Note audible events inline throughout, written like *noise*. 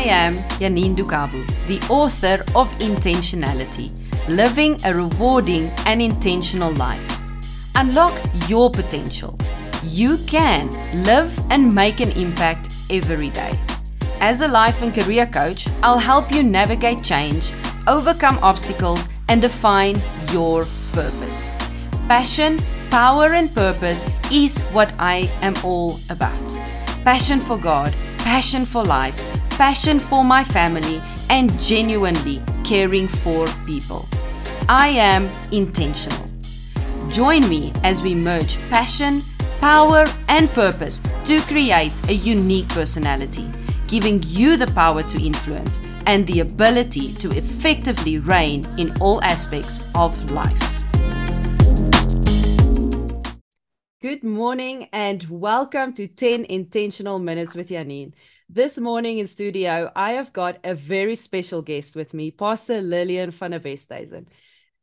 I am Janine Dukabu, the author of Intentionality Living a Rewarding and Intentional Life. Unlock your potential. You can live and make an impact every day. As a life and career coach, I'll help you navigate change, overcome obstacles, and define your purpose. Passion, power, and purpose is what I am all about. Passion for God, passion for life, passion for my family, and genuinely caring for people. I am intentional. Join me as we merge passion, power, and purpose to create a unique personality, giving you the power to influence and the ability to effectively reign in all aspects of life. Good morning and welcome to 10 Intentional Minutes with Janine. This morning in studio, I have got a very special guest with me, Pastor Lillian van der Westhuizen.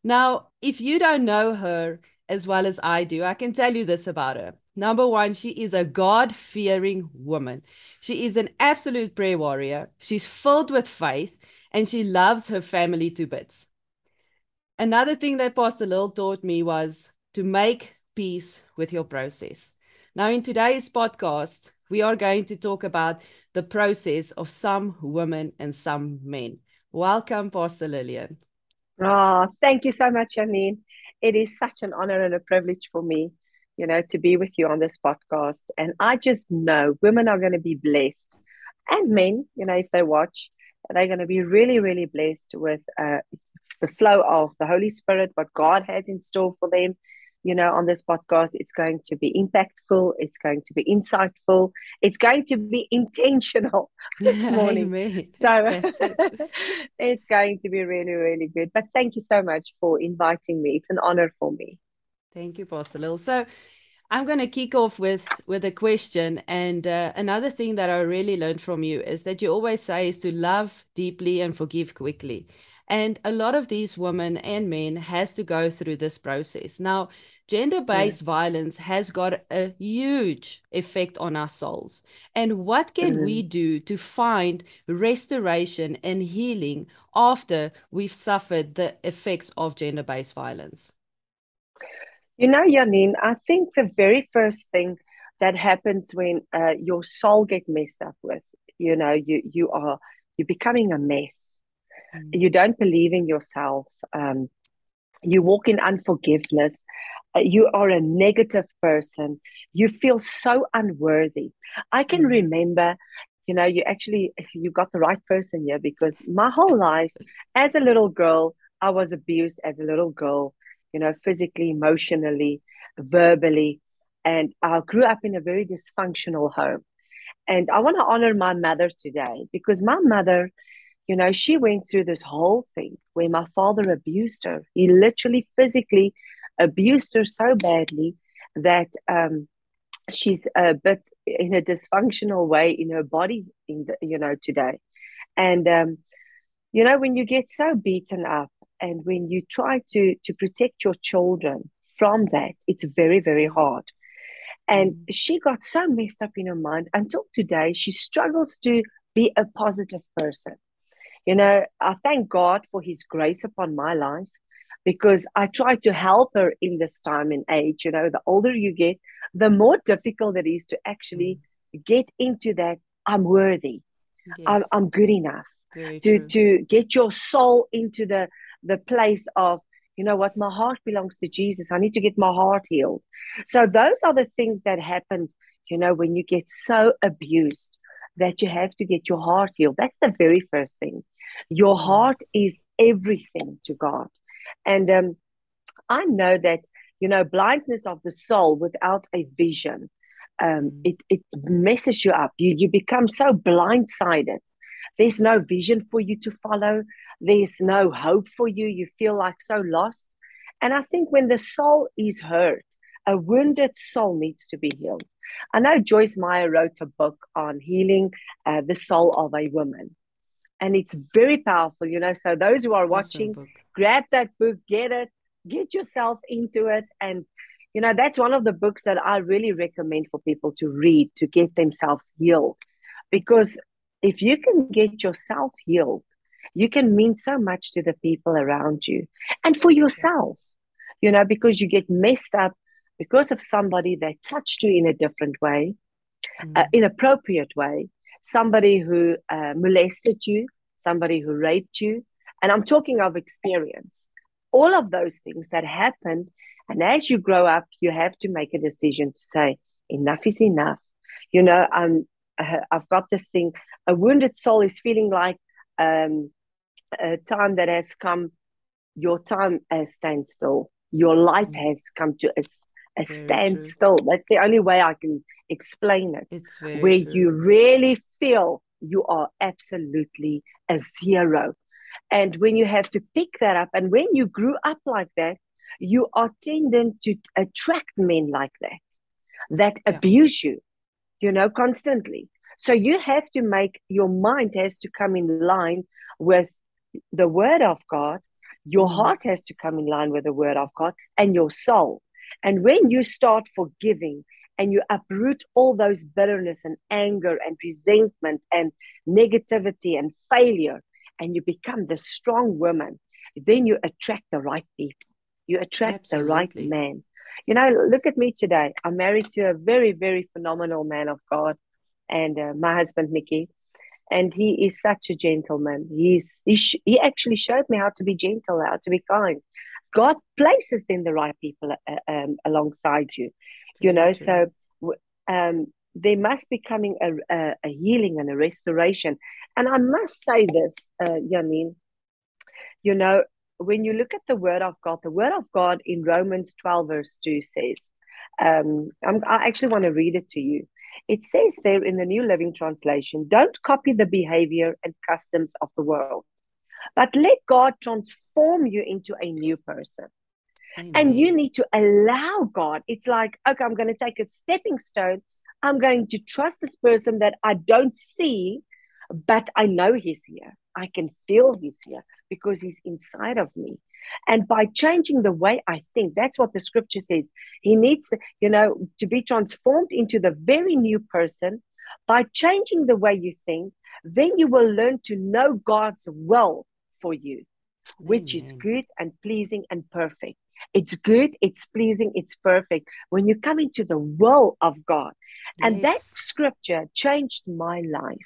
Now, if you don't know her as well as I do, I can tell you this about her. Number one, she is a God fearing woman. She is an absolute prayer warrior. She's filled with faith and she loves her family to bits. Another thing that Pastor Lil taught me was to make peace with your process. Now, in today's podcast, we are going to talk about the process of some women and some men. Welcome, Pastor Lillian. Oh, thank you so much, Janine. It is such an honor and a privilege for me, you know, to be with you on this podcast. And I just know women are going to be blessed, and men, you know, if they watch, they're going to be really, really blessed with uh, the flow of the Holy Spirit, what God has in store for them, you know, on this podcast. It's going to be impactful. It's going to be insightful. It's going to be *laughs* intentional this *laughs* morning. so it. *laughs* it's going to be really, really good. But thank you so much for inviting me. It's an honor for me. Thank you, Pastor Lil. So I'm going to kick off with with a question. And uh, another thing that I really learned from you is that you always say is to love deeply and forgive quickly. And a lot of these women and men has to go through this process. Now, gender-based yes. violence has got a huge effect on our souls. And what can mm-hmm. we do to find restoration and healing after we've suffered the effects of gender-based violence? You know, Janine, I think the very first thing that happens when uh, your soul get messed up with, you know, you you are you're becoming a mess mm. you don't believe in yourself um, you walk in unforgiveness uh, you are a negative person you feel so unworthy i can mm. remember you know you actually *laughs* you got the right person here because my whole life as a little girl i was abused as a little girl you know physically emotionally verbally and i grew up in a very dysfunctional home and i want to honor my mother today because my mother you know, she went through this whole thing where my father abused her. He literally physically abused her so badly that um, she's a bit in a dysfunctional way in her body, in the, you know, today. And, um, you know, when you get so beaten up and when you try to, to protect your children from that, it's very, very hard. And mm. she got so messed up in her mind until today, she struggles to be a positive person you know, I thank God for His grace upon my life because I try to help her in this time and age. You know, the older you get, the more difficult it is to actually mm. get into that I'm worthy, yes. I'm, I'm, good enough. to to get your soul into the the place of you know what? My heart belongs to jesus. I need to get my heart healed. So those are the things that happen you know when you get so abused that you have to get your heart healed that's the very first thing your mm. heart is everything to God. And um, I know that, you know, blindness of the soul without a vision, um, mm. it, it messes you up. You, you become so blindsided. There's no vision for you to follow, there's no hope for you. You feel like so lost. And I think when the soul is hurt, a wounded soul needs to be healed. I know Joyce Meyer wrote a book on healing uh, the soul of a woman. And it's very powerful you know so those who are watching grab that book get it get yourself into it. And you know that's one of the books that i really recommend for people to read to get themselves healed. Because if you can get yourself healed, you can mean so much to the people around you and for yourself, you know, because you get messed up because of somebody that touched you in a different way, mm. uh, inappropriate way, somebody who uh, molested you, somebody who raped you. And I'm talking of experience. All of those things that happened. And as you grow up, you have to make a decision to say, enough is enough. You know, I'm, uh, I've got this thing. A wounded soul is feeling like um, a time that has come. Your time has stand still. Your life mm. has come to a, a standstill. That's the only way I can explain it. where true. you really feel you are absolutely a zero. And when you have to pick that up, and when you grew up like that, you are tending to attract men like that, that yeah. abuse you, you know, constantly. So you have to make your mind has to come in line with the word of God. Your mm. heart has to come in line with the word of God and your soul. And when you start forgiving and you uproot all those bitterness and anger and resentment and negativity and failure, and you become the strong woman, then you attract the right people. You attract Absolutely. the right man. You know, look at me today. I'm married to a very, very phenomenal man of God, and uh, my husband Nikki, and he is such a gentleman. He's he, sh- he actually showed me how to be gentle, how to be kind. God places then the right people uh, um, alongside you you know so um, there must be coming a, a, a, healing and a restoration. And i must say this uh, you know when you look at the word of god the word of god in romans 12 verse 2 says um, i actually want to read it to you. It says there in the new living translation don't copy the behavior and customs of the world but let god transform you into a new person Amen. And you need to allow God. It's like, okay, I'm going to take a stepping stone. I'm going to trust this person that I don't see, but I know he's here. I can feel he's here because he's inside of me. And by changing the way I think, that's what the scripture says. He needs, you know, to be transformed into the very new person. By changing the way you think, then you will learn to know God's will for you, which Amen. is good and pleasing and perfect. It's good, it's pleasing, it's perfect. When you come into the will of God. Yes. And that scripture changed my life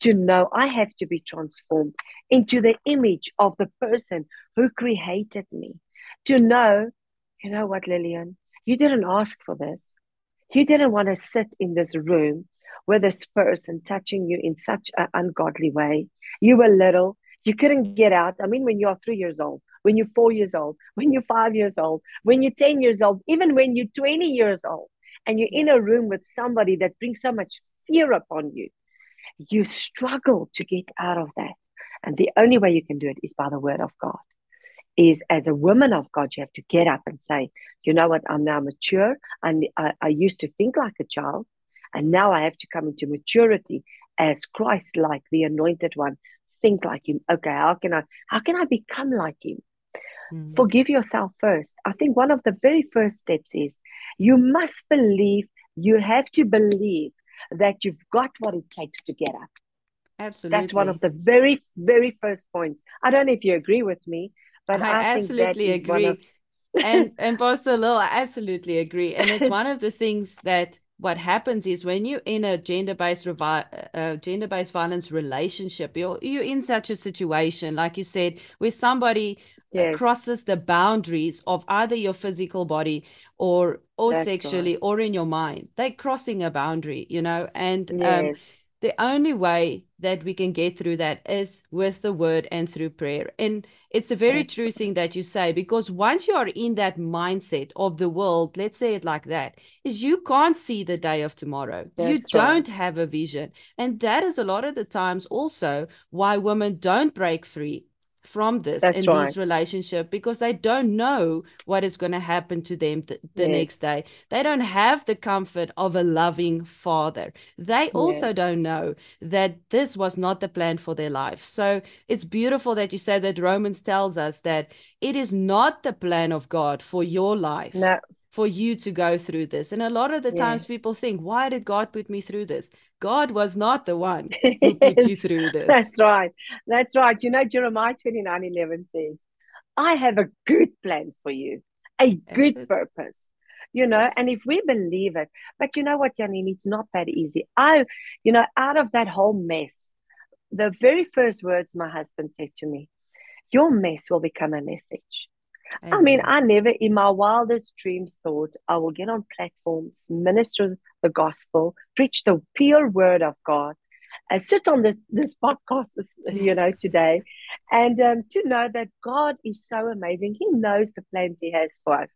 to know I have to be transformed into the image of the person who created me. To know, you know what, Lillian, you didn't ask for this. You didn't want to sit in this room with this person touching you in such an ungodly way. You were little, you couldn't get out. I mean, when you are three years old, when you're four years old, when you're five years old, when you're 10 years old, even when you're 20 years old, and you're in a room with somebody that brings so much fear upon you, you struggle to get out of that. And the only way you can do it is by the word of God. Is as a woman of God, you have to get up and say, you know what, I'm now mature. And I, I used to think like a child. And now I have to come into maturity as Christ like, the anointed one, think like him. Okay, how can I how can I become like him? Mm. Forgive yourself first. I think one of the very first steps is you must believe, you have to believe that you've got what it takes to get up. Absolutely. That's one of the very, very first points. I don't know if you agree with me, but I, I absolutely agree. Of... and and Pastor Lil, I absolutely agree. And it's *laughs* one of the things that what happens is when you're in a gender-based revi- uh, gender-based violence relationship, you're you're in such a situation, like you said, where somebody yes. crosses the boundaries of either your physical body or or That's sexually right. or in your mind. They're crossing a boundary, you know, and um, yes. um, the only way that we can get through that is with the word and through prayer. And it's a very true thing that you say, because once you are in that mindset of the world, let's say it like that, is you can't see the day of tomorrow. That's you don't right. have a vision. And that is a lot of the times also why women don't break free from this That's in right. these relationship because they don't know what is going to happen to them th- the yes. next day they don't have the comfort of a loving father they yes. also don't know that this was not the plan for their life so it's beautiful that you say that romans tells us that it is not the plan of god for your life no. for you to go through this and a lot of the yes. times people think why did god put me through this God was not the one *laughs* who yes, put you through this. That's right. That's right. You know, Jeremiah 29 11 says, I have a good plan for you, a good purpose. You know, yes. and if we believe it, but you know what, Janine, it's not that easy. I, you know, out of that whole mess, the very first words my husband said to me, Your mess will become a message. Amen. I mean, I never in my wildest dreams thought I will get on platforms, minister the gospel, preach the pure word of God, uh, sit on this, this podcast, this, you know, today, and um, to know that God is so amazing. He knows the plans He has for us,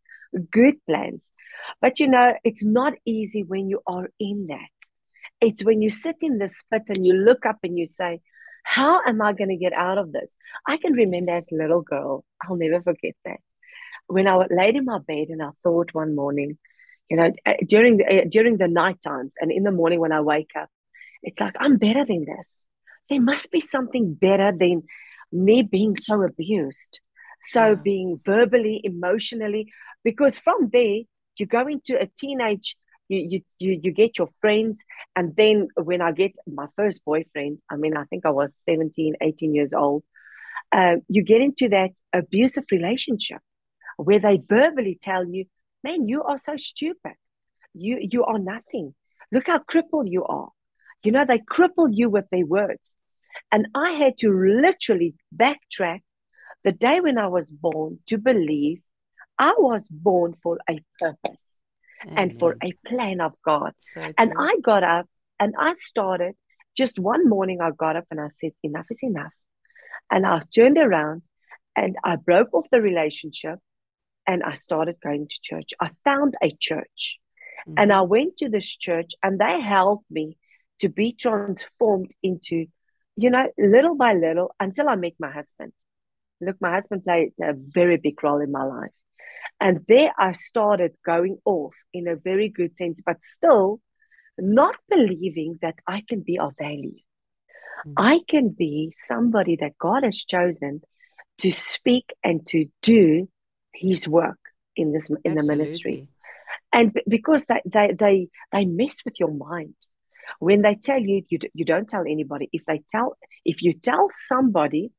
good plans. But, you know, it's not easy when you are in that. It's when you sit in this pit and you look up and you say, how am I going to get out of this? I can remember as a little girl, I'll never forget that. When I laid in my bed and I thought one morning, you know, uh, during the, uh, during the night times and in the morning when I wake up, it's like, I'm better than this. There must be something better than me being so abused, so yeah. being verbally, emotionally, because from there, you go into a teenage you, you you get your friends. And then when i get my first boyfriend i mean i think i was 17 18 years old uh, you get into that abusive relationship where they verbally tell you man you are so stupid. You you are nothing. Look how crippled you are. You know they cripple you with their words. And i had to literally backtrack the day when i was born to believe i was born for a purpose Amen. and for a plan of God. So and I got up and I started just one morning. I got up and I said, Enough is enough. And I turned around and I broke off the relationship and I started going to church. I found a church mm-hmm. and I went to this church and they helped me to be transformed into, you know, little by little until I met my husband. Look, my husband played a very big role in my life. And there I started going off in a very good sense, but still not believing that I can be of value. Mm-hmm. I can be somebody that God has chosen to speak and to do his work in this in Absolutely. the ministry. And because they, they they they mess with your mind. When they tell you, you you don't tell anybody. If they tell if you tell somebody,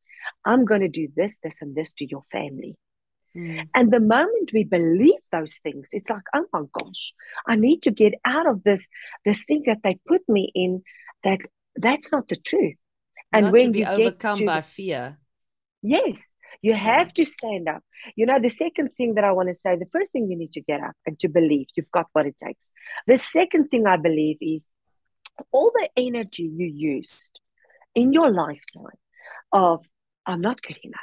I'm going to do this, this, and this to your family, Mm. And the moment we believe those things, it's like, oh my gosh, I need to get out of this this thing that they put me in. That that's not the truth. And not when to be you overcome by fear. Yes, you have to stand up. You know, the second thing that I want to say, the first thing you need to get up and to believe you've got what it takes. The second thing I believe is all the energy you used in your lifetime of I'm not good enough.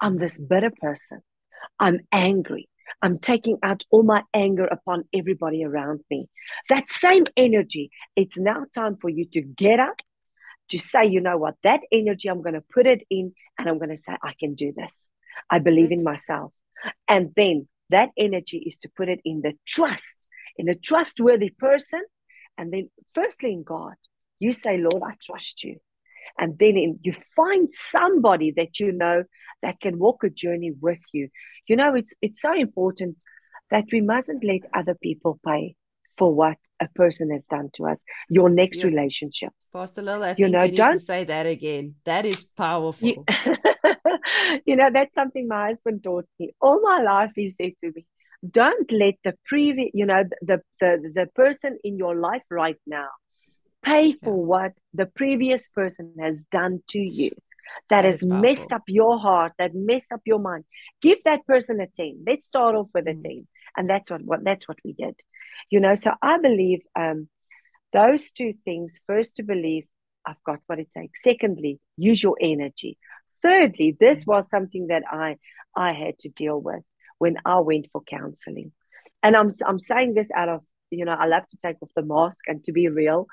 I'm this bitter person. I'm angry. I'm taking out all my anger upon everybody around me. That same energy, it's now time for you to get up, to say, you know what, that energy, I'm going to put it in and I'm going to say, I can do this. I believe in myself. And then that energy is to put it in the trust, in a trustworthy person. And then, firstly, in God, you say, Lord, I trust you. And then in, you find somebody that you know that can walk a journey with you. You know, it's it's so important that we mustn't let other people pay for what a person has done to us. Your next yeah. relationships. Pastor Lil, I you know, you don't say that again. That is powerful. You, *laughs* you know, that's something my husband taught me. All my life, he said to me, don't let the previous, you know, the, the the person in your life right now pay for yeah. what the previous person has done to you that, that has messed up your heart, that messed up your mind. Give that person a 10. Let's start off with a mm. 10. And that's what, what that's what we did. You know, so I believe um those two things, first to believe I've got what it takes. Secondly, use your energy. Thirdly, this mm. was something that I I had to deal with when I went for counseling. And I'm I'm saying this out of, you know, I love to take off the mask and to be real.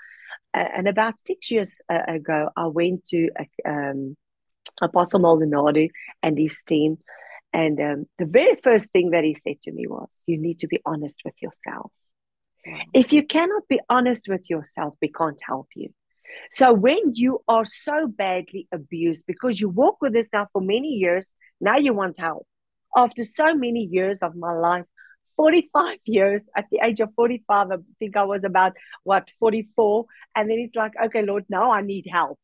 Uh, and about six years uh, ago, I went to a, um, Apostle Maldonado and his team. And um, the very first thing that he said to me was, You need to be honest with yourself. If you cannot be honest with yourself, we can't help you. So when you are so badly abused because you walk with this now for many years, now you want help. After so many years of my life 45 *laughs* years at the age of 45 i think i was about what 44 and then it's like okay lord now i need help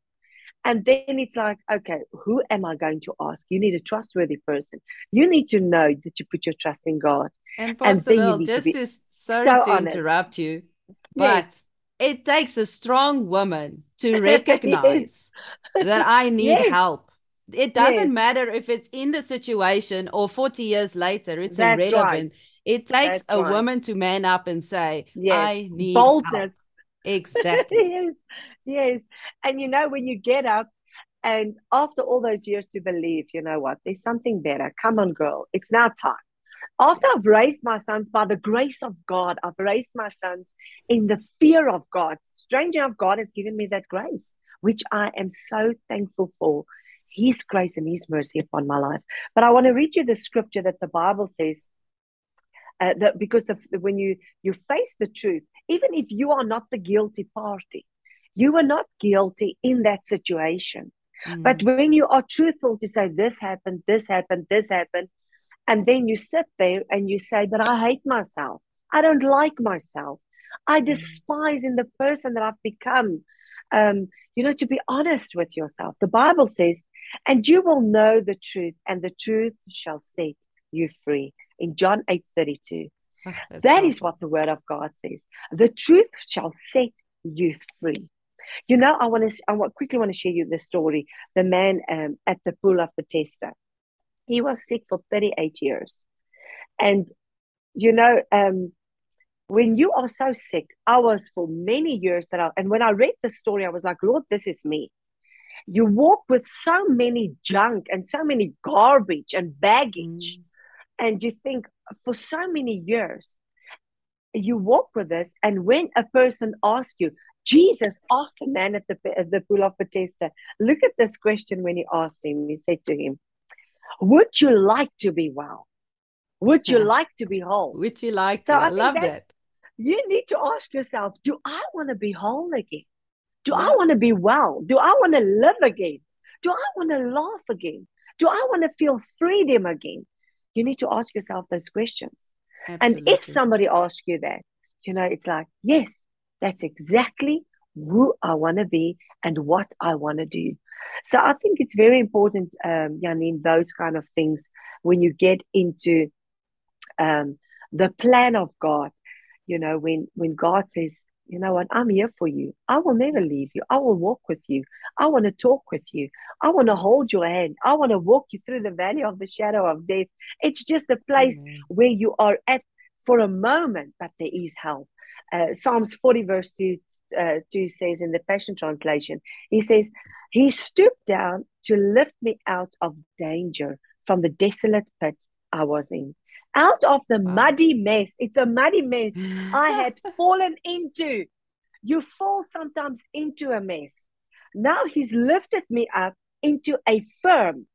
and then it's like okay who am i going to ask you need a trustworthy person you need to know that you put your trust in god and, and then you just to, be sorry so to honest. interrupt you but yes. it takes a strong woman to *laughs* recognize yes. that i *laughs* need yes. help it doesn't matter if it's in the situation or 40 years later it's That's irrelevant right. It takes That's a right. woman to man up and say, yes. I need boldness. Help. *laughs* Exactly. yes. Yes. And you know, when you get up and after all those years to believe, you know what, there's something better. Come on, girl. It's now time. After I've raised my sons by the grace of God, I've raised my sons in the fear of God. Stranger of God has given me that grace, which I am so thankful for. His grace and His mercy upon my life. But I want to read you the scripture that the Bible says uh, that because the, when you you face the truth, even if you are not the guilty party, you are not guilty in that situation. Mm. But when you are truthful to say this happened, this happened, this happened, and then you sit there and you say, "But I hate myself. I don't like myself. I mm. despise in the person that I've become." Um, you know, to be honest with yourself. The Bible says, "And you will know the truth, and the truth shall set you free." In John 8 32. Oh, that is what the word of God says. The truth shall set you free. You know, I want to I quickly want to share you the story. The man um, at the pool of Bethesda. He was sick for 38 years. And you know, um, when you are so sick, I was for many years that I, and when I read the story, I was like, Lord, this is me. You walk with so many junk and so many garbage and baggage. Mm and you think for so many years you walk with this and when a person asks you jesus asked the man at the, at the pool of bethesda look at this question when he asked him he said to him would you like to be well? Would you *laughs* like to be whole? Would you like so to? I, I love that you need to ask yourself do i want to be whole again? Do yeah. i want to be well? Do i want to live again? Do i want to laugh again? Do i want to feel freedom again you need to ask yourself those questions. Absolutely. And if somebody asks you that, you know, it's like, yes, that's exactly who I want to be and what I want to do. So I think it's very important, um, Janine, those kind of things when you get into um, the plan of God. You know, when when God says, you know what, I'm here for you. I will never leave you. I will walk with you. I want to talk with you. I want to hold your hand. I want to walk you through the valley of the shadow of death. It's just a place where you are at for a moment, but there is help. Uh, Psalms 40, verse 2, uh, 2 says in the Passion Translation, he says, He stooped down to lift me out of danger from the desolate pit I was in out of the wow. muddy mess. It's a muddy mess *laughs* I had fallen into. You fall sometimes into a mess. Now he's lifted me up into a firm,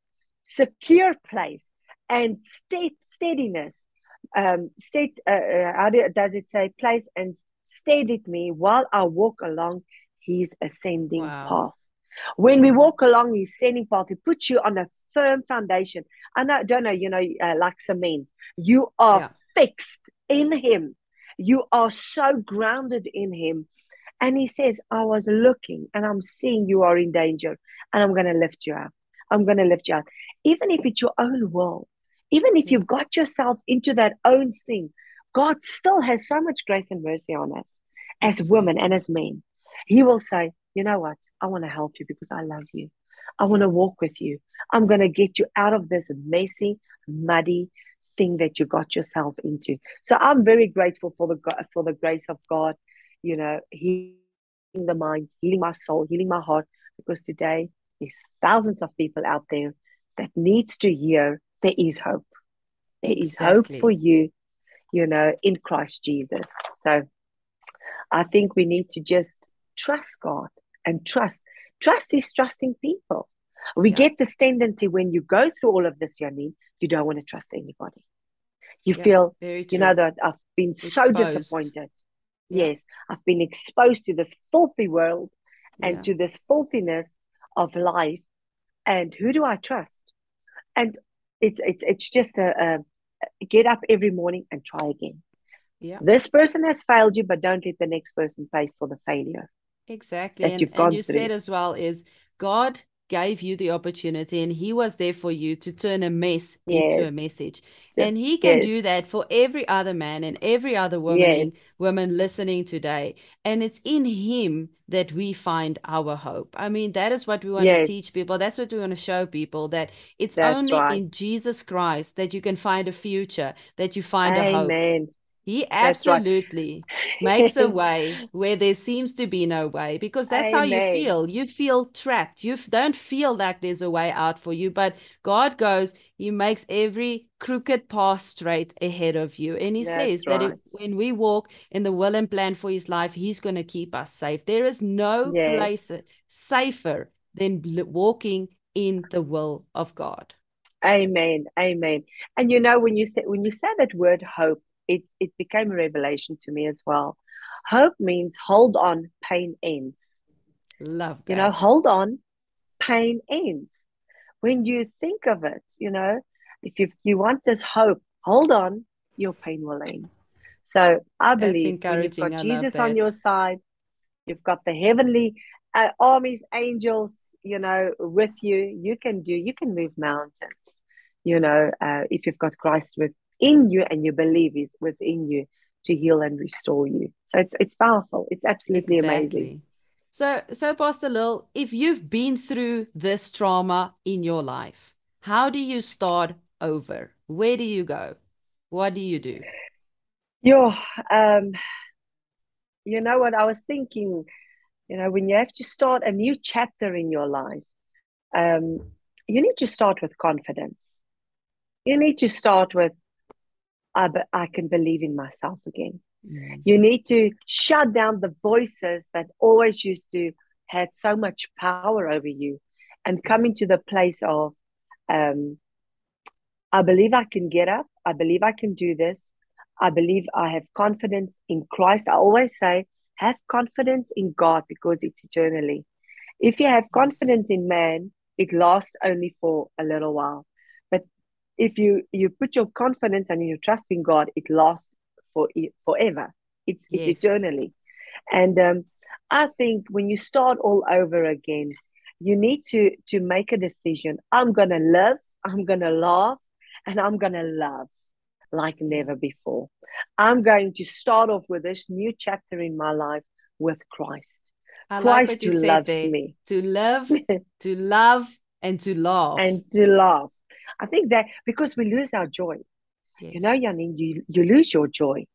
secure place and state steadiness. Um, state, uh, uh, how does it say? Place and steadied me while I walk along his ascending wow. path. When we walk along his ascending path, he puts you on a firm foundation. And I don't know, you know, uh, like cement. You are yeah. fixed in Him. You are so grounded in Him. And He says, I was looking and I'm seeing you are in danger and I'm going to lift you up. I'm going to lift you up. Even if it's your own world, even if you've got yourself into that own thing, God still has so much grace and mercy on us as women and as men. He will say, You know what? I want to help you because I love you. I want to walk with you. I'm going to get you out of this messy, muddy thing that you got yourself into. So I'm very grateful for the for the grace of God, you know, healing the mind, healing my soul, healing my heart, because today there's thousands of people out there that needs to hear there is hope. There exactly. is hope for you, you know, in Christ Jesus. So I think we need to just trust God and trust Trust is trusting people. We yeah. get this tendency when you go through all of this, Janine, you don't want to trust anybody. You yeah, feel, you know, that I've been exposed. so disappointed. Yeah. Yes, I've been exposed to this filthy world and to this filthiness of life. And who do I trust? And it's it's it's just a, a get up every morning and try again. Yeah. This person has failed you, but don't let the next person pay for the failure. Exactly. And, and you through. said as well is God gave you the opportunity and he was there for you to turn a mess into a message. Yes. And he can do that for every other man and every other woman Yes. woman listening today. And it's in him that we find our hope. I mean, that is what we want to teach people. That's what we want to show people that it's That's only right. in Jesus Christ that you can find a future, that you find a hope. Amen. He That's right. absolutely makes a way where there seems to be no way because that's how you feel. You feel trapped. You don't feel like there's a way out for you, but God goes, He makes every crooked path straight ahead of you. And He says That's that right. it, when we walk in the will and plan for His life, He's going to keep us safe. There is no Yes. place safer than walking in the will of God. Amen. Amen. And you know, when you say when you say that word hope, it, it became a revelation to me as well. Hope means hold on, pain ends. Love that. You know, hold on, pain ends. When you think of it, you know, if you you want this hope, hold on, your pain will end. So I believe you've got Jesus on your side, you've got the heavenly uh, armies, angels, you know, with you. You can do. You can move mountains. You know, uh, if you've got Christ within you and you believe He's within you to heal and restore you. So it's it's powerful. It's absolutely amazing. So, so Pastor Lil, if you've been through this trauma in your life, how do you start over? Where do you go? What do you do? Yo, um, you know what I was thinking. You know, when you have to start a new chapter in your life, um, you need to start with confidence. You need to start with, I, be- I can believe in myself again. Mm. You need to shut down the voices that always used to had so much power over you and come into the place of, um, I believe I can get up. I believe I can do this. I believe I have confidence in Christ. I always say, have confidence in God because it's eternally. If you have confidence in man, it lasts only for a little while. If you you put your confidence and your trust in God, it lasts for forever. It's it's eternally. And um, I think when you start all over again, you need to to make a decision. I'm gonna live, I'm gonna laugh, and I'm gonna love like never before. I'm going to start off with this new chapter in my life with Christ. I Christ you who loves there. me To love, *laughs* to love, and to laugh. and to laugh. I think that because we lose our joy. You know, Yes. Janine, you, you lose your joy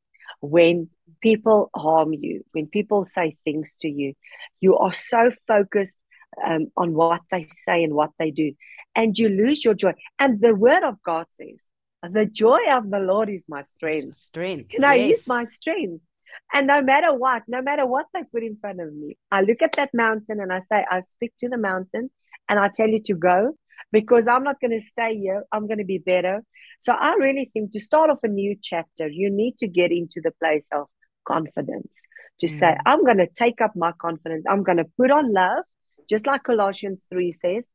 when people harm you, when people say things to you. You are so focused um, on what they say and what they do, and you lose your joy. And the word of God says, The joy of the Lord is my strength. strength. You know, He's my strength. And no matter what, no matter what they put in front of me, I look at that mountain and I say, I speak to the mountain and I tell you to go because I'm not going to stay here. I'm going to be better. So I really think to start off a new chapter, you need to get into the place of confidence to say, Mm. I'm going to take up my confidence. I'm going to put on love, just like Colossians 3 says.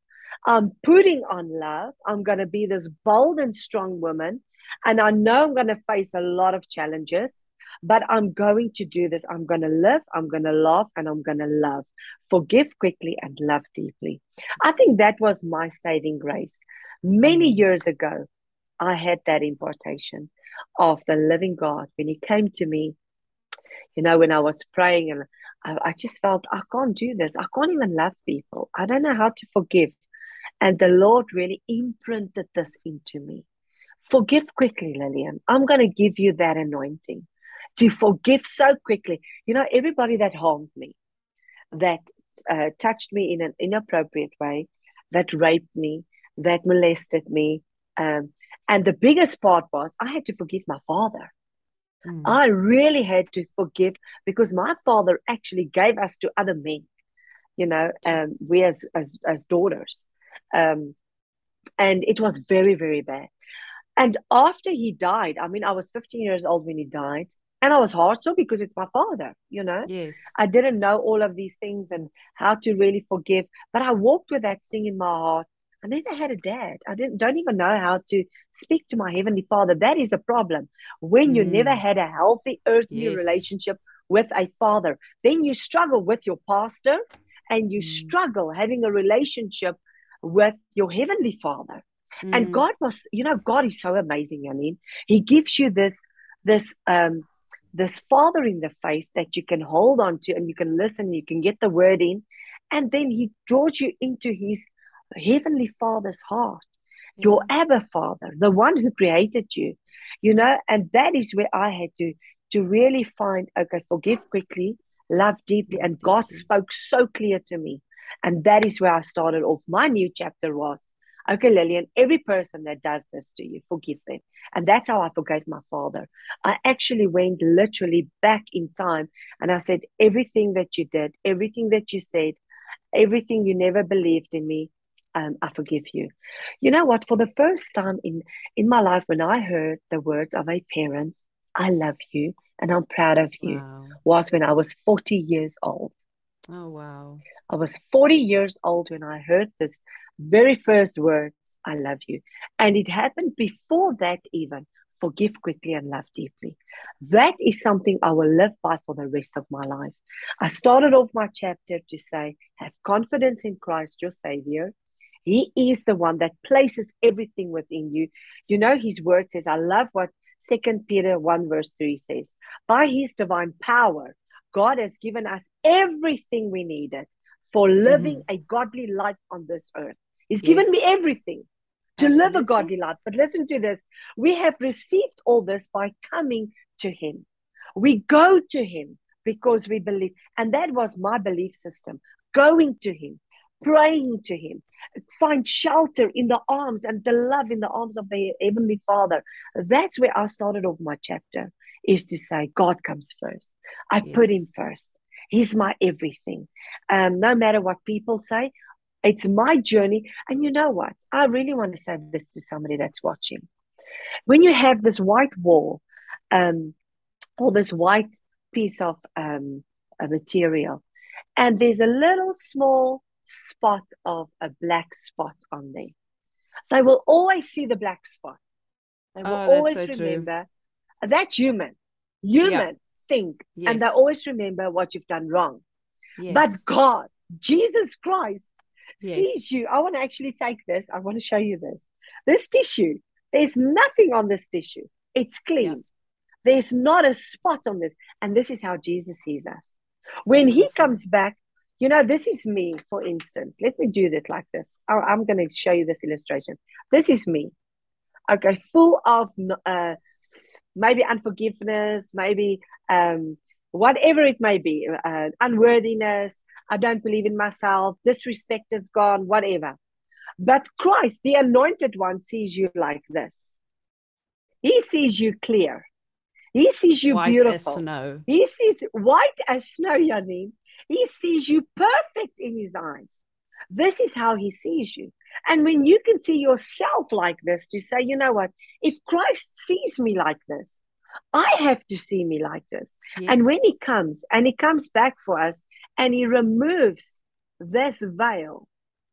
I'm putting on love. I'm going to be this bold and strong woman. And I know I'm going to face a lot of challenges, but I'm going to do this. I'm going to live, I'm going to laugh, and I'm going to love. Forgive quickly and love deeply. I think that was my saving grace. Many Mm. years ago, I had that impartation of the living God when He came to me. You know, when I was praying, and I, I just felt, I can't do this. I can't even love people. I don't know how to forgive. And the Lord really imprinted this into me. Forgive quickly, Lillian. I'm going to give you that anointing to forgive so quickly. You know, everybody that harmed me, that uh, touched me in an inappropriate way, that raped me, that molested me. Um, and the biggest part was I had to forgive my father. Mm. I really had to forgive because my father actually gave us to other men, you know, um, we as, as, as daughters. Um, and it was very, very bad. And after he died, I mean, I was 15 years old when he died, and I was heartsore because it's my father, you know. Yes. I didn't know all of these things and how to really forgive, but I walked with that thing in my heart. I never had a dad. I didn't don't even know how to speak to my heavenly father. That is a problem. When you never Mm. had a healthy earthly Yes. relationship with a father, then you struggle with your pastor and you Mm. struggle having a relationship with your heavenly father. And Mm. God was, you know, God is so amazing, I mean. He gives you this, this um this father in the faith that you can hold on to and you can listen, you can get the word in, and then he draws you into his heavenly father's heart, your Abba Father, the one who created you, you know, and that is where I had to to really find, okay, forgive quickly, love deeply. And God spoke so clear to me. And that is where I started off. My new chapter was, okay, Lillian, every person that does this to you, forgive them. And that's how I forgave my father. I actually went literally back in time and I said, everything that you did, everything that you said, everything you never believed in me, um, I forgive you. You know what? For the first time in, in my life, when I heard the words of a parent, I love you and I'm proud of you, Wow. was when I was 40 years old. Oh wow. I was 40 years old when I heard this very first words, I love you. And it happened before that, even forgive quickly and love deeply. That is something I will live by for the rest of my life. I started off my chapter to say, have confidence in Christ, your Savior. He is the one that places everything within you. You know, His word says, I love what Second Peter 1, verse 3 says. By His divine power, God has given us everything we needed for living mm-hmm. a godly life on this earth. He's given me everything to live a godly life. But listen to this we have received all this by coming to Him. We go to Him because we believe. And that was my belief system going to Him, praying to Him, find shelter in the arms and the love in the arms of the Heavenly Father. That's where I started off my chapter, is to say, God comes first. I put Him first. He's my everything. Um, no matter what people say, it's my journey. And you know what? I really want to say this to somebody that's watching. When you have this white wall, um, or this white piece of um, a material, and there's a little small spot of a black spot on there, they will always see the black spot. They will Oh, always so true. remember that's human. Human think, and they always remember what you've done wrong. Yes. But God, Jesus Christ, Yes. sees you. I want to actually take this. I want to show you this. This tissue, there's nothing on this tissue. It's clean. There's not a spot on this. And this is how Jesus sees us. When he comes back, you know, this is me, for instance. Let me do it like this. I'm going to show you this illustration. This is me. Okay, full of uh, maybe unforgiveness, maybe um, whatever it may be, uh, unworthiness. I don't believe in myself. Disrespect is gone, whatever. But Christ, the anointed one, sees you like this. He sees you clear. He sees you White as beautiful. snow. He sees white as snow, Janine. He sees you perfect in his eyes. This is how he sees you. And when you can see yourself like this, to say, you know what, if Christ sees me like this, I have to see me like this. And when he comes and he comes back for us and he removes this veil,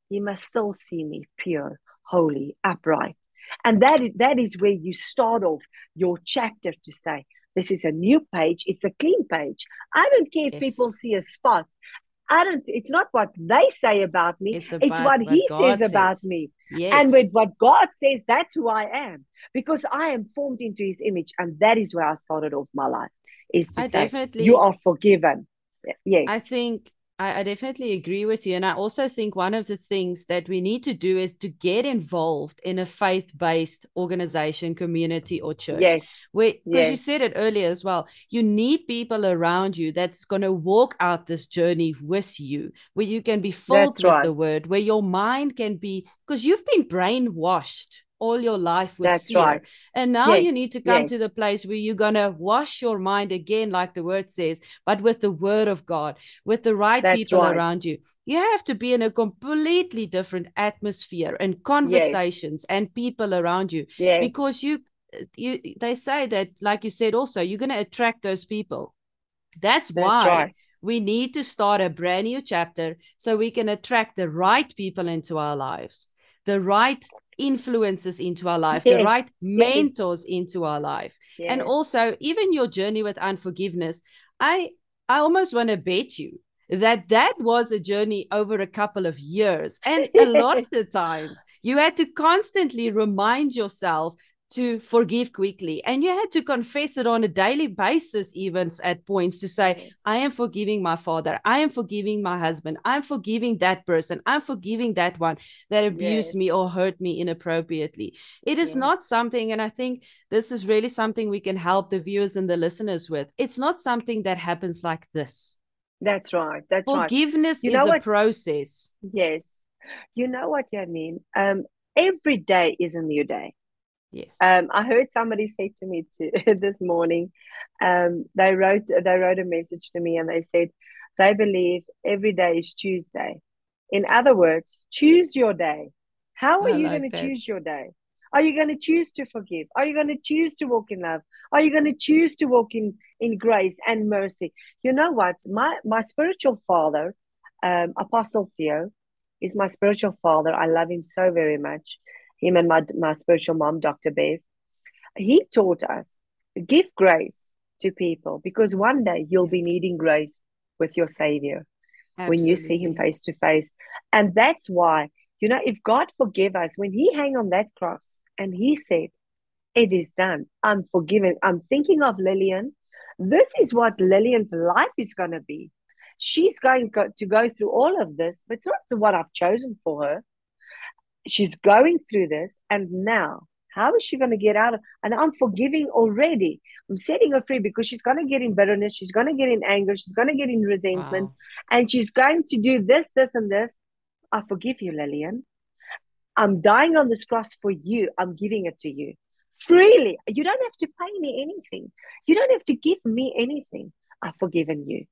he must still see me pure, holy, upright. And that, that is where you start off your chapter to say, this is a new page, it's a clean page. I don't care if Yes. people see a spot. I don't, it's not what they say about me, It's it's, what, what he God says about says. me. Yes. And with what God says, that's who I am because I am formed into his image. And that is where I started off my life is to I say, definitely you are forgiven. Yes. I think I, I definitely agree with you. And I also think one of the things that we need to do is to get involved in a faith based organization, community, or church. yes. Where, because you said it earlier as well, you need people around you that's going to walk out this journey with you, where you can be filled That's with right. the word, where your mind can be, because you've been brainwashed all your life with That's fear. right. And now you need to come to the place where you're going to wash your mind again, like the word says, but with the word of God, with the right That's people right. around you. You have to be in a completely different atmosphere and conversations and people around you Yes. because you you they say that like you said also you're going to attract those people that's, That's why right. we need to start a brand new chapter so we can attract the right people into our lives the right influences into our life, Yes, the right yes. mentors into our life. And also, even your journey with unforgiveness, I I almost want to bet you that that was a journey over a couple of years. And a lot of the *laughs* times you had to constantly remind yourself to forgive quickly. And you had to confess it on a daily basis, even at points to say, I am forgiving my father. I am forgiving my husband. I'm forgiving that person. I'm forgiving that one that abused Yes. me or hurt me inappropriately. It is Yes. not something, and I think this is really something we can help the viewers and the listeners with. It's not something that happens like this. That's right. That's right. Forgiveness You is know a what? process. Yes. You know what, i mean Um, every day is a new day. Yes. Um, I heard somebody say to me to, *laughs* this morning, um, they wrote they wrote a message to me and they said they believe every day is Tuesday. In other words, choose your day. How are I you like going to choose your day? Are you going to choose to forgive? Are you going to choose to walk in love? Are you going to choose to walk in, in grace and mercy? You know what? My my spiritual father, um, Apostle Theo, is my spiritual father. I love him so very much. Him and my my spiritual mom, Dr. Bev. He taught us give grace to people because one day you'll be needing grace with your Savior when you see him face to face. And that's why, you know, if God forgive us, when he hung on that cross and he said, It is done, I'm forgiven. I'm thinking of Lillian. This is what Lillian's life is going to be. She's going to go through all of this, but it's not the what I've chosen for her. She's going through this, and now how is she going to get out of? And I'm forgiving already. I'm setting her free because she's going to get in bitterness, she's going to get in anger, she's going to get in resentment, Wow. and she's going to do this, this, and this. I forgive you, Lillian. I'm dying on this cross for you. I'm giving it to you freely. You don't have to pay me anything. You don't have to give me anything. I've forgiven you.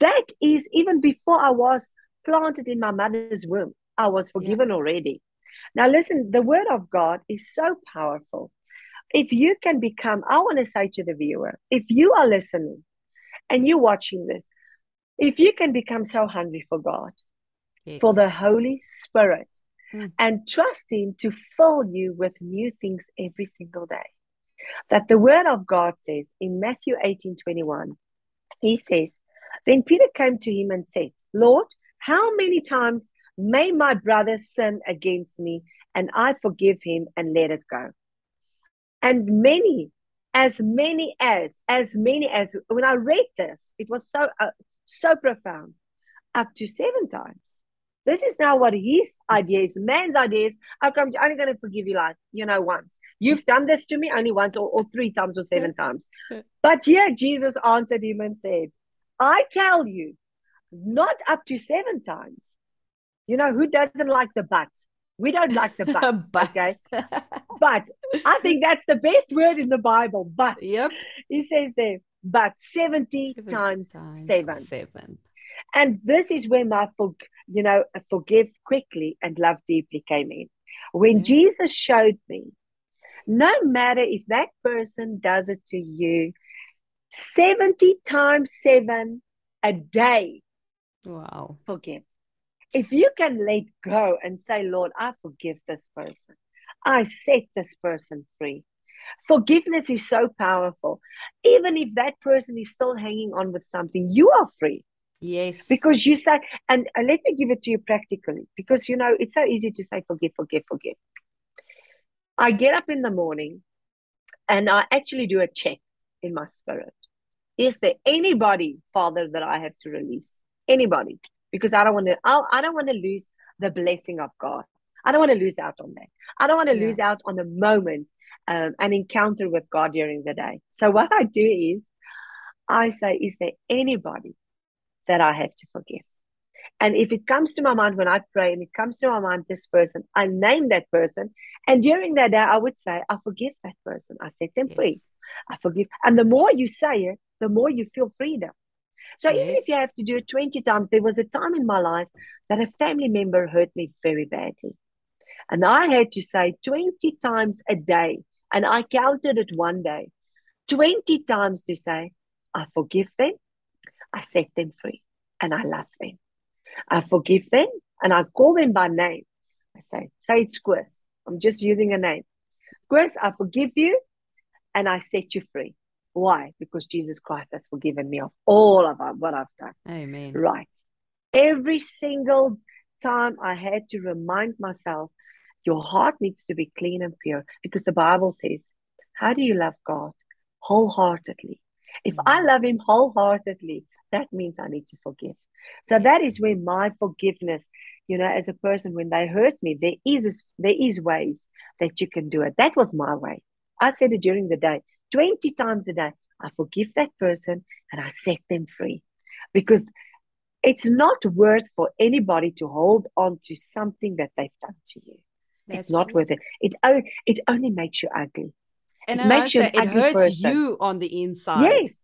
That is even before I was planted in my mother's womb. I was forgiven already. Now, listen, the word of God is so powerful. If you can become, I want to say to the viewer, if you are listening and you're watching this, if you can become so hungry for God, for the Holy Spirit, Mm. and trust Him to fill you with new things every single day. That the Word of God says in Matthew 18 21, He says, Then Peter came to Him and said, Lord, how many times may my brother sin against me and I forgive him and let it go? And many, as many as, as many as, when I read this, it was so, uh, so profound, up to seven times. This is now what his idea is. Man's idea is, I'm only going to forgive you like, you know, once. You've done this to me only once or, or three times or seven times. But here Jesus answered him and said, I tell you, not up to seven times. You know, who doesn't like the but? We don't like the *laughs* but, But- okay? *laughs* But I think that's the best word in the Bible. But yep. he says there, but 70, Seven times, seven. Seven. And this is where my, for, you know, forgive quickly and love deeply came in. When Yeah. Jesus showed me, no matter if that person does it to you 70 times seven a day, Wow. forgive. If you can let go and say, Lord, I forgive this person, I set this person free. Forgiveness is so powerful. Even if that person is still hanging on with something, you are free Yes. because you say, and, let me give it to you practically because you know it's so easy to say, forgive, forgive, forgive. I get up in the morning and I actually do a check in my spirit. Is there anybody, Father, that I have to release? Anybody? Because I don't want to. I, I don't want to lose the blessing of God. I don't want to lose out on that. I don't want to Yeah. lose out on the moment, um, an encounter with God during the day. So what I do is, I say, is there anybody that I have to forgive? And if it comes to my mind when I pray, and it comes to my mind this person, I name that person, and during that day, I would say, I forgive that person. I set them free. I forgive. And the more you say it, the more you feel freedom. So even if you have to do it 20 times, there was a time in my life that a family member hurt me very badly. And I had to say 20 times a day, and I counted it one day 20 times to say, I forgive them, I set them free, and I love them. I forgive them, and I call them by name. I say, say it's Chris. I'm just using a name. Chris, I forgive you and I set you free. Why? Because Jesus Christ has forgiven me of all of what I've done. Amen. Right. Every single time I had to remind myself, your heart needs to be clean and pure because the Bible says, How do you love God? Wholeheartedly. If I mm. love Him wholeheartedly, that means I need to forgive. So yes. that is where my forgiveness, you know, as a person, when they hurt me, there is a, there is ways that you can do it. That was my way. I said it during the day, 20 times a day. I forgive that person and I set them free. Because it's not worth for anybody to hold on to something that they've done to you. That's it's not true. worth it. It, it only makes you ugly. And it makes you it hurts person. you on the inside. Yes.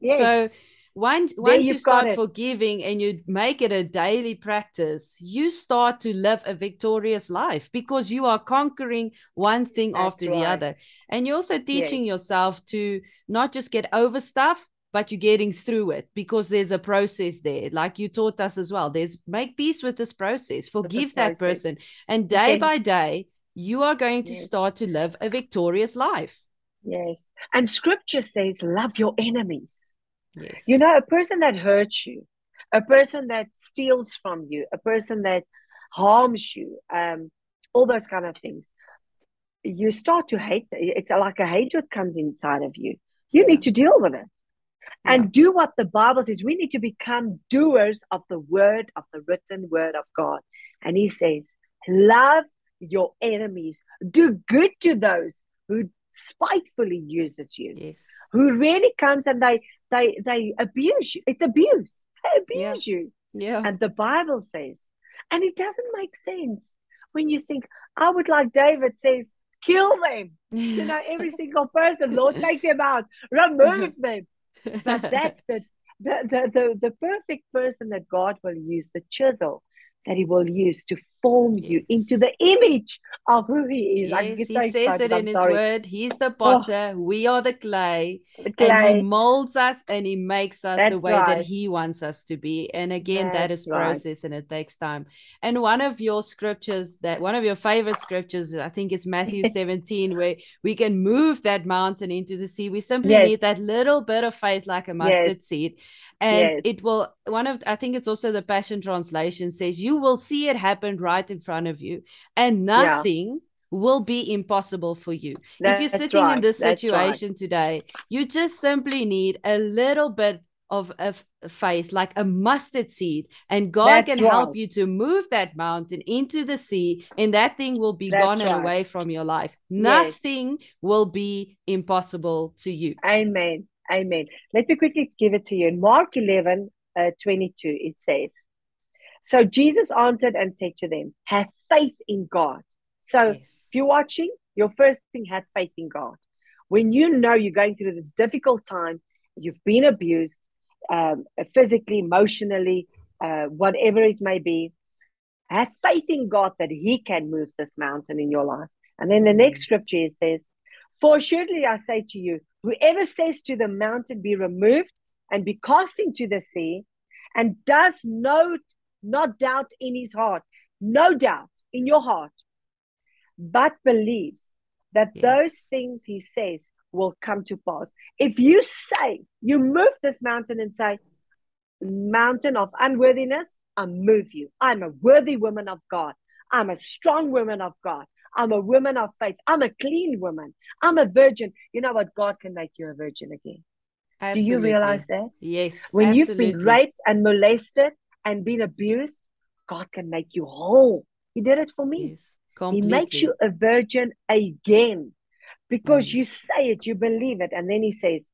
yes. So once once you start forgiving and you make it a daily practice you start to live a victorious life because you are conquering one thing That's after right. the other and you're also teaching yes. yourself to not just get over stuff but you're getting through it because there's a process there like you taught us as well there's make peace with this process forgive process. that person and day by day you are going to yes. start to live a victorious life yes and scripture says love your enemies Yes. You know, a person that hurts you, a person that steals from you, a person that harms you, um, all those kind of things, you start to hate. It's like a hatred comes inside of you. You yeah. need to deal with it and do what the Bible says. We need to become doers of the word, of the written word of God. And he says, Love your enemies, do good to those who spitefully uses you, yes. who really comes and they they they abuse you. It's abuse. They abuse yeah. you. Yeah. And the Bible says, and it doesn't make sense when you think, I would like David says, kill them. you know, every *laughs* single person, Lord, take them out, remove them. But that's *laughs* the the, the the the perfect person that God will use, the chisel that he will use to form yes. you into the image of who he is. Yes, he so says it in his word. He's the oh. potter, oh, we are the clay, the clay, and he molds us and he makes us That's the way right. that he wants us to be. And again, That's that is process right. and it takes time. And one of your scriptures that one of your favorite scriptures, I think is Matthew 17, where we can move that mountain into the sea. We simply yes. need that little bit of faith like a mustard seed and yes. it will one of i think it's also the passion translation says you will see it happen right in front of you and nothing yeah. will be impossible for you That's if you're sitting right. in this situation right. today you just simply need a little bit of, of faith like a mustard seed and god That's can right. help you to move that mountain into the sea and that thing will be That's gone and away from your life nothing yes. will be impossible to you amen Amen. Let me quickly give it to you. In Mark 11, uh, 22, it says, So Jesus answered and said to them, Have faith in God. So yes. if you're watching, your first thing, have faith in God. When you know you're going through this difficult time, you've been abused um, physically, emotionally, uh, whatever it may be, have faith in God that He can move this mountain in your life. And then the next scripture says, For surely I say to you, Whoever says to the mountain, Be removed and be cast into the sea, and does not, not doubt in his heart, no doubt in your heart, but believes that yes. those things he says will come to pass. If you say, you move this mountain and say, Mountain of unworthiness, I move you. I'm a worthy woman of God. I'm a strong woman of God. I'm a woman of faith. I'm a clean woman. I'm a virgin. You know what? God can make you a virgin again. Absolutely. Do you realize that? Yes. When absolutely. you've been raped and molested and been abused, God can make you whole. He did it for me. Yes, he makes you a virgin again because mm. you say it, you believe it. And then he says,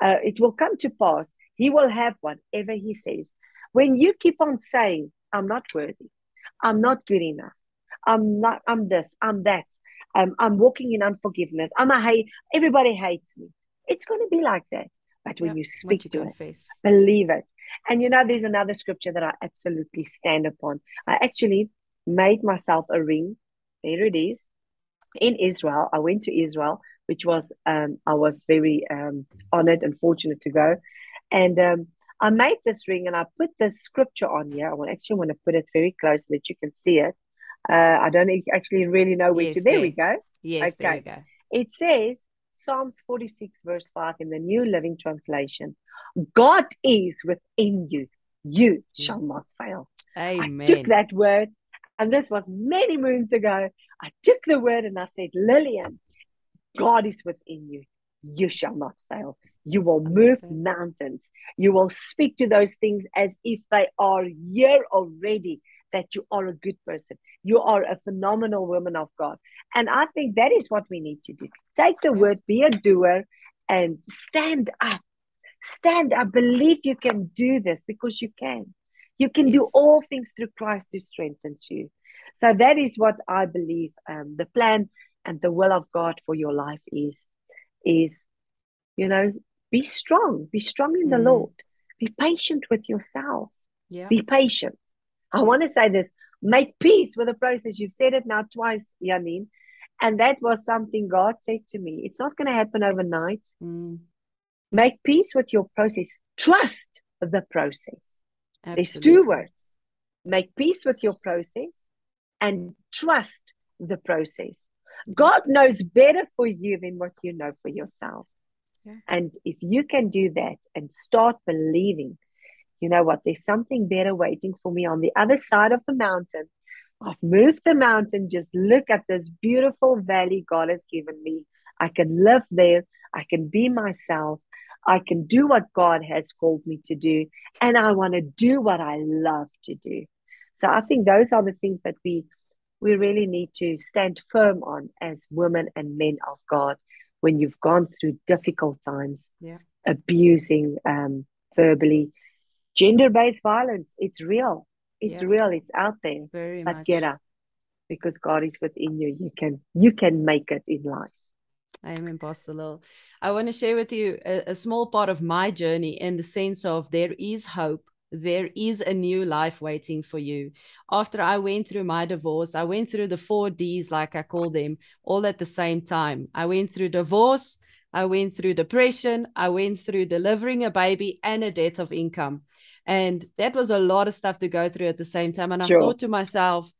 uh, it will come to pass. He will have whatever he says. When you keep on saying, I'm not worthy, I'm not good enough, I'm not, I'm this, I'm that. Um, I'm walking in unforgiveness. I'm a hate, everybody hates me. It's going to be like that. But when you speak to it, believe it. And you know, there's another scripture that I absolutely stand upon. I actually made myself a ring. There it is. In Israel, I went to Israel, which was um, I was very um, honored and fortunate to go. And um, I made this ring and I put this scripture on here. I actually want to put it very close so that you can see it. Uh, I don't actually really know where Yes, to. There, there. we go. Yes, there we go. It says, Psalms 46, verse 5 in the New Living Translation God is within you. You shall not fail. Amen. I took that word, and this was many moons ago. I took the word and I said, Lillian, God is within you. You shall not fail. You will move mountains. You will speak to those things as if they are here already, that you are a good person. You are a phenomenal woman of God. And I think that is what we need to do. Take the word, be a doer, and stand up. Stand up. Believe you can do this because you can. You can do all things through Christ who strengthens you. So that is what I believe um, the plan and the will of God for your life is. Is you know, be strong. Be strong in the Mm. Lord. Be patient with yourself. Yeah. Be patient. I want to say this: make peace with the process. You've said it now twice, Janine, and that was something God said to me. It's not going to happen overnight. Mm, Make peace with your process. Trust the process. There's two words make peace with your process and trust the process. God knows better for you than what you know for yourself. Yeah. And if you can do that and start believing, you know what, there's something better waiting for me on the other side of the mountain. I've moved the mountain. Just look at this beautiful valley God has given me. I can live there. I can be myself. I can do what God has called me to do. And I want to do what I love to do. So I think those are the things that we we really need to stand firm on as women and men of God when you've gone through difficult times, Yeah. abusing um, verbally, gender-based violence. It's real. It's Yeah. real. It's out there. Very But much. get up because God is within you. You can you can make it in life. I am Lil. I want to share with you a, a small part of my journey in the sense of there is hope. There is a new life waiting for you. After I went through my divorce, I went through the four D's, like I call them, all at the same time. I went through divorce, I went through depression, I went through delivering a baby and a death of income. And that was a lot of stuff to go through at the same time. And I Sure. thought to myself,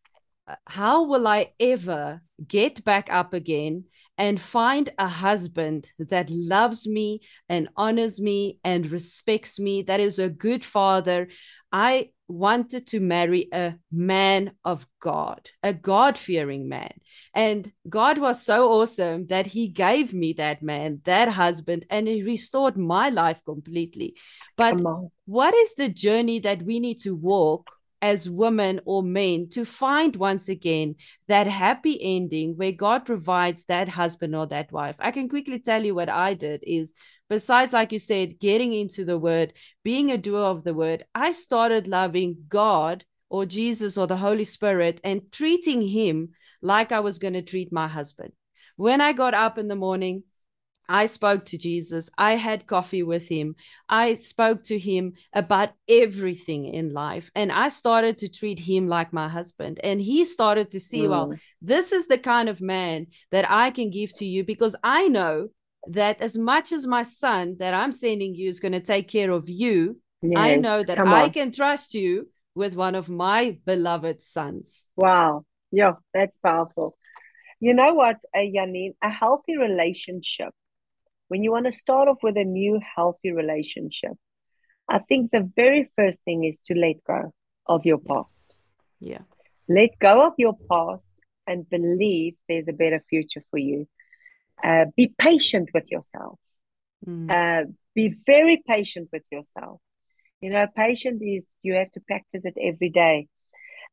"Uh, how will I ever get back up again and find a husband that loves me and honors me and respects me, that is a good father. I wanted to marry a man of God, a God fearing man. And God was so awesome that he gave me that man, that husband, and he restored my life completely. But what is the journey that we need to walk as women or men to find once again that happy ending where God provides that husband or that wife. I can quickly tell you what I did is besides like you said getting into the word, being a doer of the word, I started loving God or Jesus or the Holy Spirit and treating him like I was going to treat my husband. When I got up in the morning, I spoke to Jesus. I had coffee with him. I spoke to him about everything in life. And I started to treat him like my husband. And he started to see, well, Mm. this is the kind of man that I can give to you because I know that as much as my son that I'm sending you is going to take care of you, I know that I can trust you with one of my beloved sons. Wow. Yeah, that's powerful. You know what, uh, Janine? A healthy relationship, when you want to start off with a new healthy relationship, I think the very first thing is to let go of your past. Yeah. Let go of your past and believe there's a better future for you. Uh, be patient with yourself. Mm. Uh, be very patient with yourself. You know, patient is you have to practice it every day.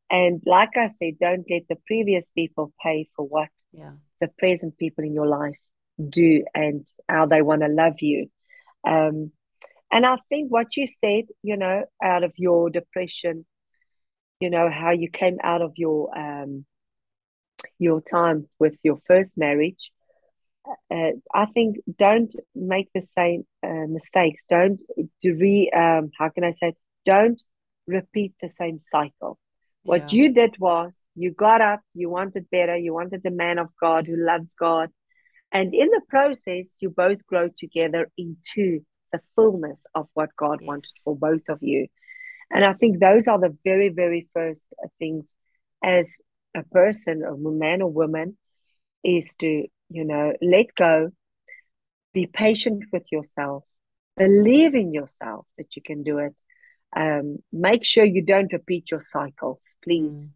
And like I said, don't let the previous people pay for what yeah. the present people in your life do and how they want to love you. Um, and I think what you said, you know, out of your depression, you know, how you came out of your um, your time with your first marriage. Uh, I think don't make the same uh, mistakes. Don't do re. Um, how can I say? Don't repeat the same cycle. What Yeah. you did was you got up, you wanted better, you wanted a man of God who loves God. And in the process, you both grow together into the fullness of what God Yes. wanted for both of you. And I think those are the very, very first things as a person, a man or woman, is to, you know, let go, be patient with yourself, believe in yourself that you can do it. Um, make sure you don't repeat your cycles, please.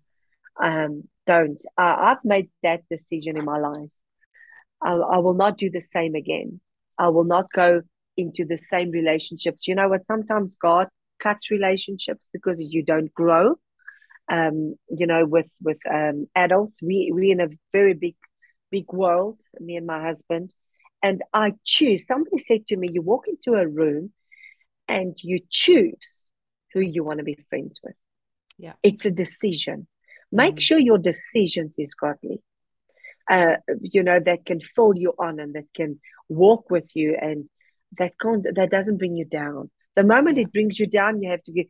Mm. Um, don't. Uh, I've made that decision in my life. I, I will not do the same again. I will not go into the same relationships. You know what? Sometimes God cuts relationships because you don't grow. Um, you know, with with um, adults, we we in a very big big world. Me and my husband, and I choose. Somebody said to me, "You walk into a room, and you choose who you want to be friends with. Yeah, it's a decision. Make mm. sure your decisions is godly. Uh, you know that can fill you on and that can walk with you and that can't that doesn't bring you down. The moment it brings you down you have to get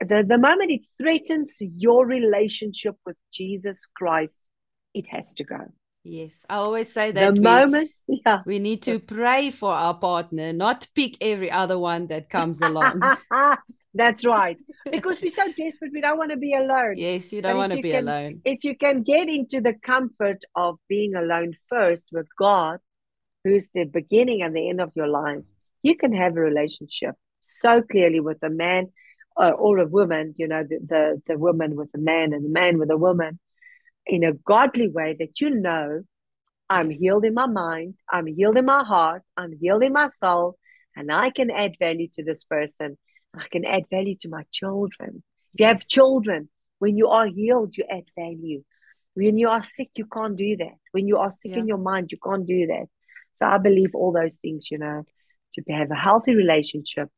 the, the moment it threatens your relationship with jesus christ it has to go. Yes. I always say that the we, moment *laughs* yeah. we need to pray for our partner not pick every other one that comes along *laughs* that's right. Because we're so desperate we don't want to be alone. Yes you don't want to be can, alone. if you can get into the comfort of being alone first with god who's the beginning and the end of your life you can have a relationship so clearly with a man uh, or a woman, you know, the, the, the woman with a man and the man with a woman in a godly way that you know I'm healed in my mind, I'm healed in my heart, I'm healed in my soul, and I can add value to this person. I can add value to my children. If you have children, when you are healed, you add value. When you are sick, you can't do that. When you are sick yeah. in your mind, you can't do that. So I believe all those things, you know, to have a healthy relationship,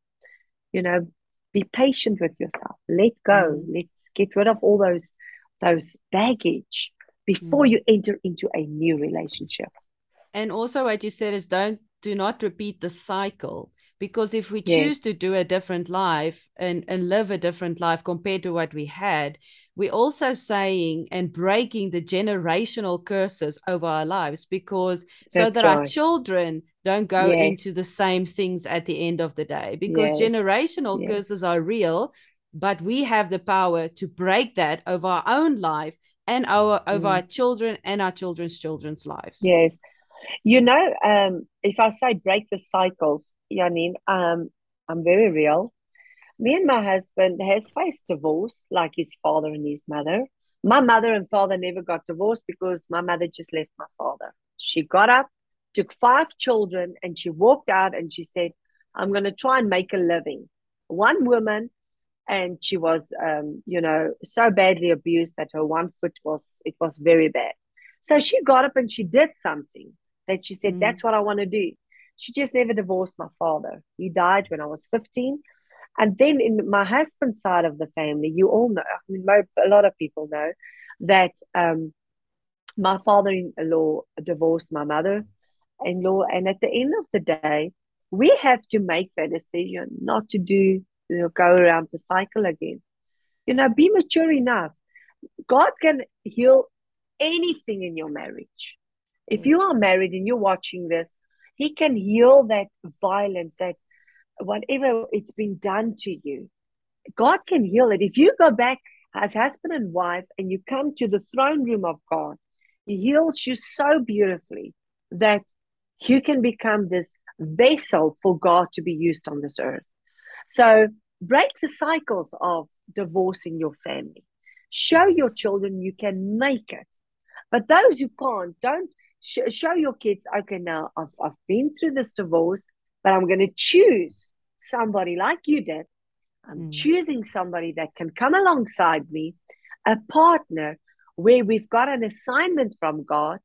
you know, be patient with yourself. Let go. Mm. Let's get rid of all those those baggage before mm. you enter into a new relationship. And also what you said is don't do not repeat the cycle because if we choose yes. to do a different life and and live a different life compared to what we had we're also saying and breaking the generational curses over our lives because That's so that right. our children don't go yes. into the same things at the end of the day because yes. generational yes. curses are real but we have the power to break that over our own life and our over mm. our children and our children's children's lives yes you know um, if i say break the cycles janine um, i'm very real. Me and my husband has faced divorce like his father and his mother. My mother and father never got divorced because my mother just left my father. She got up took five children and she walked out and she said, I'm going to try and make a living. One woman, and she was, um, you know, so badly abused that her one foot was, it was very bad. So she got up and she did something that she said, mm. that's what I want to do. She just never divorced my father. He died when I was 15. And then in my husband's side of the family, you all know, I mean, a lot of people know that um, my father in law divorced my mother in law. And at the end of the day, we have to make that decision not to do, you know, go around the cycle again. You know, be mature enough. God can heal anything in your marriage. If you are married and you're watching this, He can heal that violence, that whatever it's been done to you. God can heal it. If you go back as husband and wife and you come to the throne room of God, He heals you so beautifully that you can become this vessel for God to be used on this earth. So break the cycles of divorcing your family. Show your children you can make it. But those who can't, don't sh- show your kids, okay, now I've, I've been through this divorce, but I'm going to choose somebody like you did. I'm mm. choosing somebody that can come alongside me, a partner where we've got an assignment from God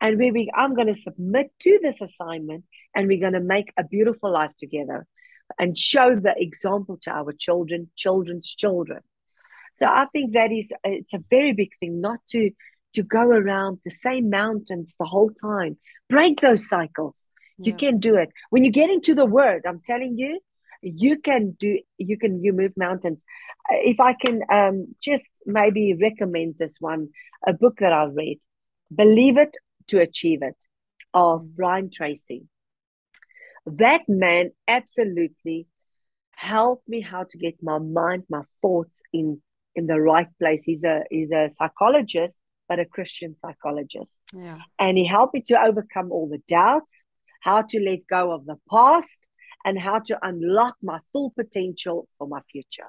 and where we I'm going to submit to this assignment and we're going to make a beautiful life together and show the example to our children, children's children. So I think that is it's a very big thing not to to go around the same mountains the whole time. Break those cycles. Yeah. You can do it. When you get into the word, I'm telling you, you can do you can you move mountains. If I can um, just maybe recommend this one, a book that I read, Believe It to achieve it of mm. Brian Tracy. That man absolutely helped me how to get my mind, my thoughts in in the right place. He's a he's a psychologist but a Christian psychologist. Yeah. And he helped me to overcome all the doubts, how to let go of the past, and how to unlock my full potential for my future.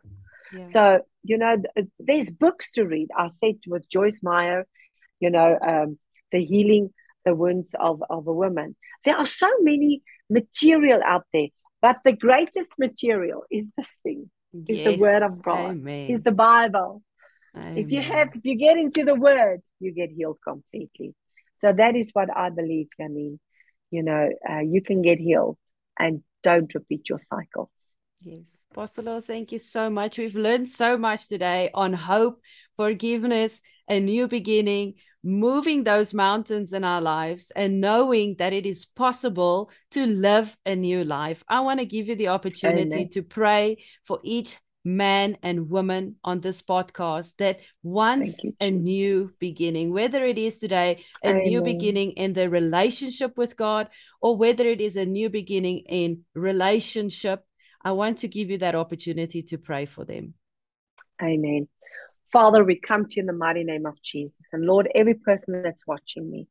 Yeah. So, you know, th- there's books to read. I said with Joyce Meyer, you know, um, The Healing the Wounds of, of a Woman. There are so many material out there, but the greatest material is this thing, is the Word of God, Amen. is the Bible. Amen. If you have, if you get into the Word, you get healed completely. So that is what I believe, I mean, You know, uh, you can get healed and don't repeat your cycles. Yes. Pastor thank you so much. We've learned so much today on hope, forgiveness, a new beginning, moving those mountains in our lives, and knowing that it is possible to live a new life. I want to give you the opportunity Amen. to pray for each man and woman on this podcast that wants you, a new beginning, whether it is today a new beginning in the relationship with God or whether it is a new beginning in relationship. I want to give you that opportunity to pray for them. Amen. Father, we come to you in the mighty name of Jesus. And Lord, every person that's watching me,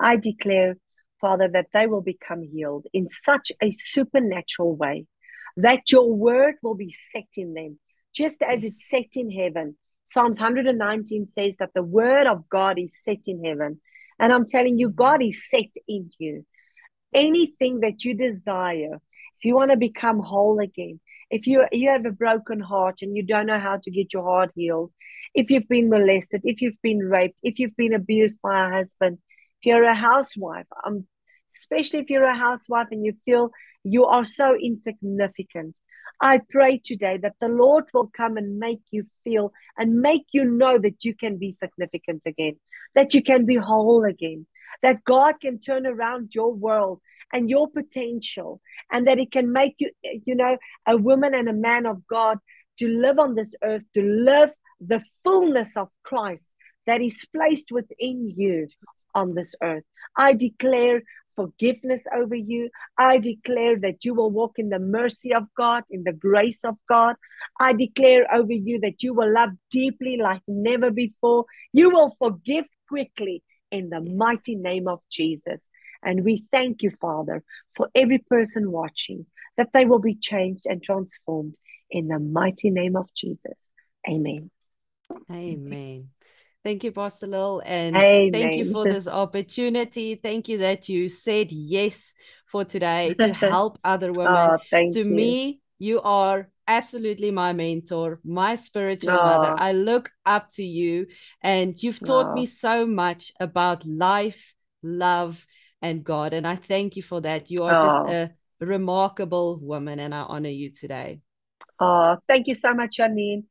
I declare, Father, that they will become healed in such a supernatural way, that your word will be set in them, just as it's set in heaven. Psalms 119 says that the word of God is set in heaven. And I'm telling you, God is set in you. Anything that you desire, if you want to become whole again, if you you have a broken heart and you don't know how to get your heart healed, if you've been molested, if you've been raped, if you've been abused by a husband, if you're a housewife, um, especially if you're a housewife and you feel you are so insignificant, I pray today that the Lord will come and make you feel and make you know that you can be significant again, that you can be whole again, that God can turn around your world and your potential, and that it can make you, you know, a woman and a man of God to live on this earth, to live the fullness of Christ that is placed within you on this earth. I declare forgiveness over you. I declare that you will walk in the mercy of God, in the grace of God. I declare over you that you will love deeply like never before. You will forgive quickly in the mighty name of Jesus. And we thank you, Father, for every person watching, that they will be changed and transformed in the mighty name of Jesus. Amen. Amen. Thank you, Pastor Lil. And Amen. thank you for this opportunity. Thank you that you said yes for today to *laughs* help other women. Oh, to you. me, you are absolutely my mentor, my spiritual Oh. mother. I look up to you, and you've taught Oh. me so much about life, love, and God. And I thank you for that. You are just Oh. a remarkable woman, and I honor you today. Oh, thank you so much, Janine.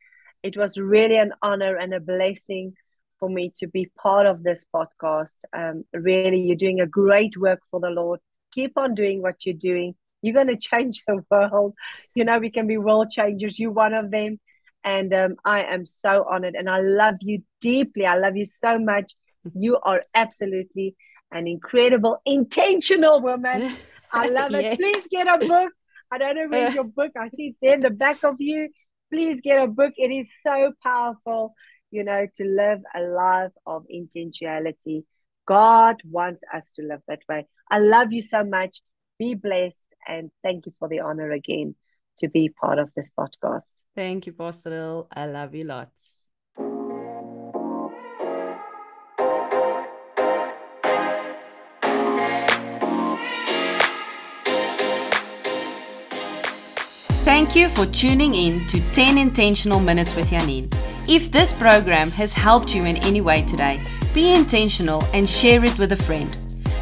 It was really an honor and a blessing for me to be part of this podcast. Um, really, you're doing a great work for the Lord. Keep on doing what you're doing. You're going *laughs* to change the world. You know, we can be world changers. You're one of them. And um, I am so honored and I love you deeply. I love you so much. You are absolutely an incredible, intentional woman. *laughs* I love it. Yes. Please get a book. I don't know where's your book. I see it's there in the back of you. Please get a book. It is so powerful, you know, to live a life of intentionality. God wants us to live that way. I love you so much. Be blessed. And thank you for the honor again to be part of this podcast. Thank you, Pastor I love you lots. Thank you for tuning in to 10 Intentional Minutes with Janine. If this program has helped you in any way today, be intentional and share it with a friend.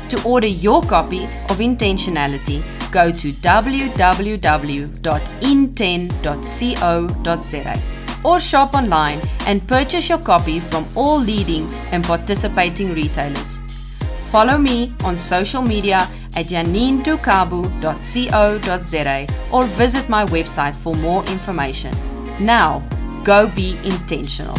To order your copy of Intentionality, go to www.inten.co.za or shop online and purchase your copy from all leading and participating retailers. Follow me on social media at janinedukabu.co.za or visit my website for more information. Now, go be intentional.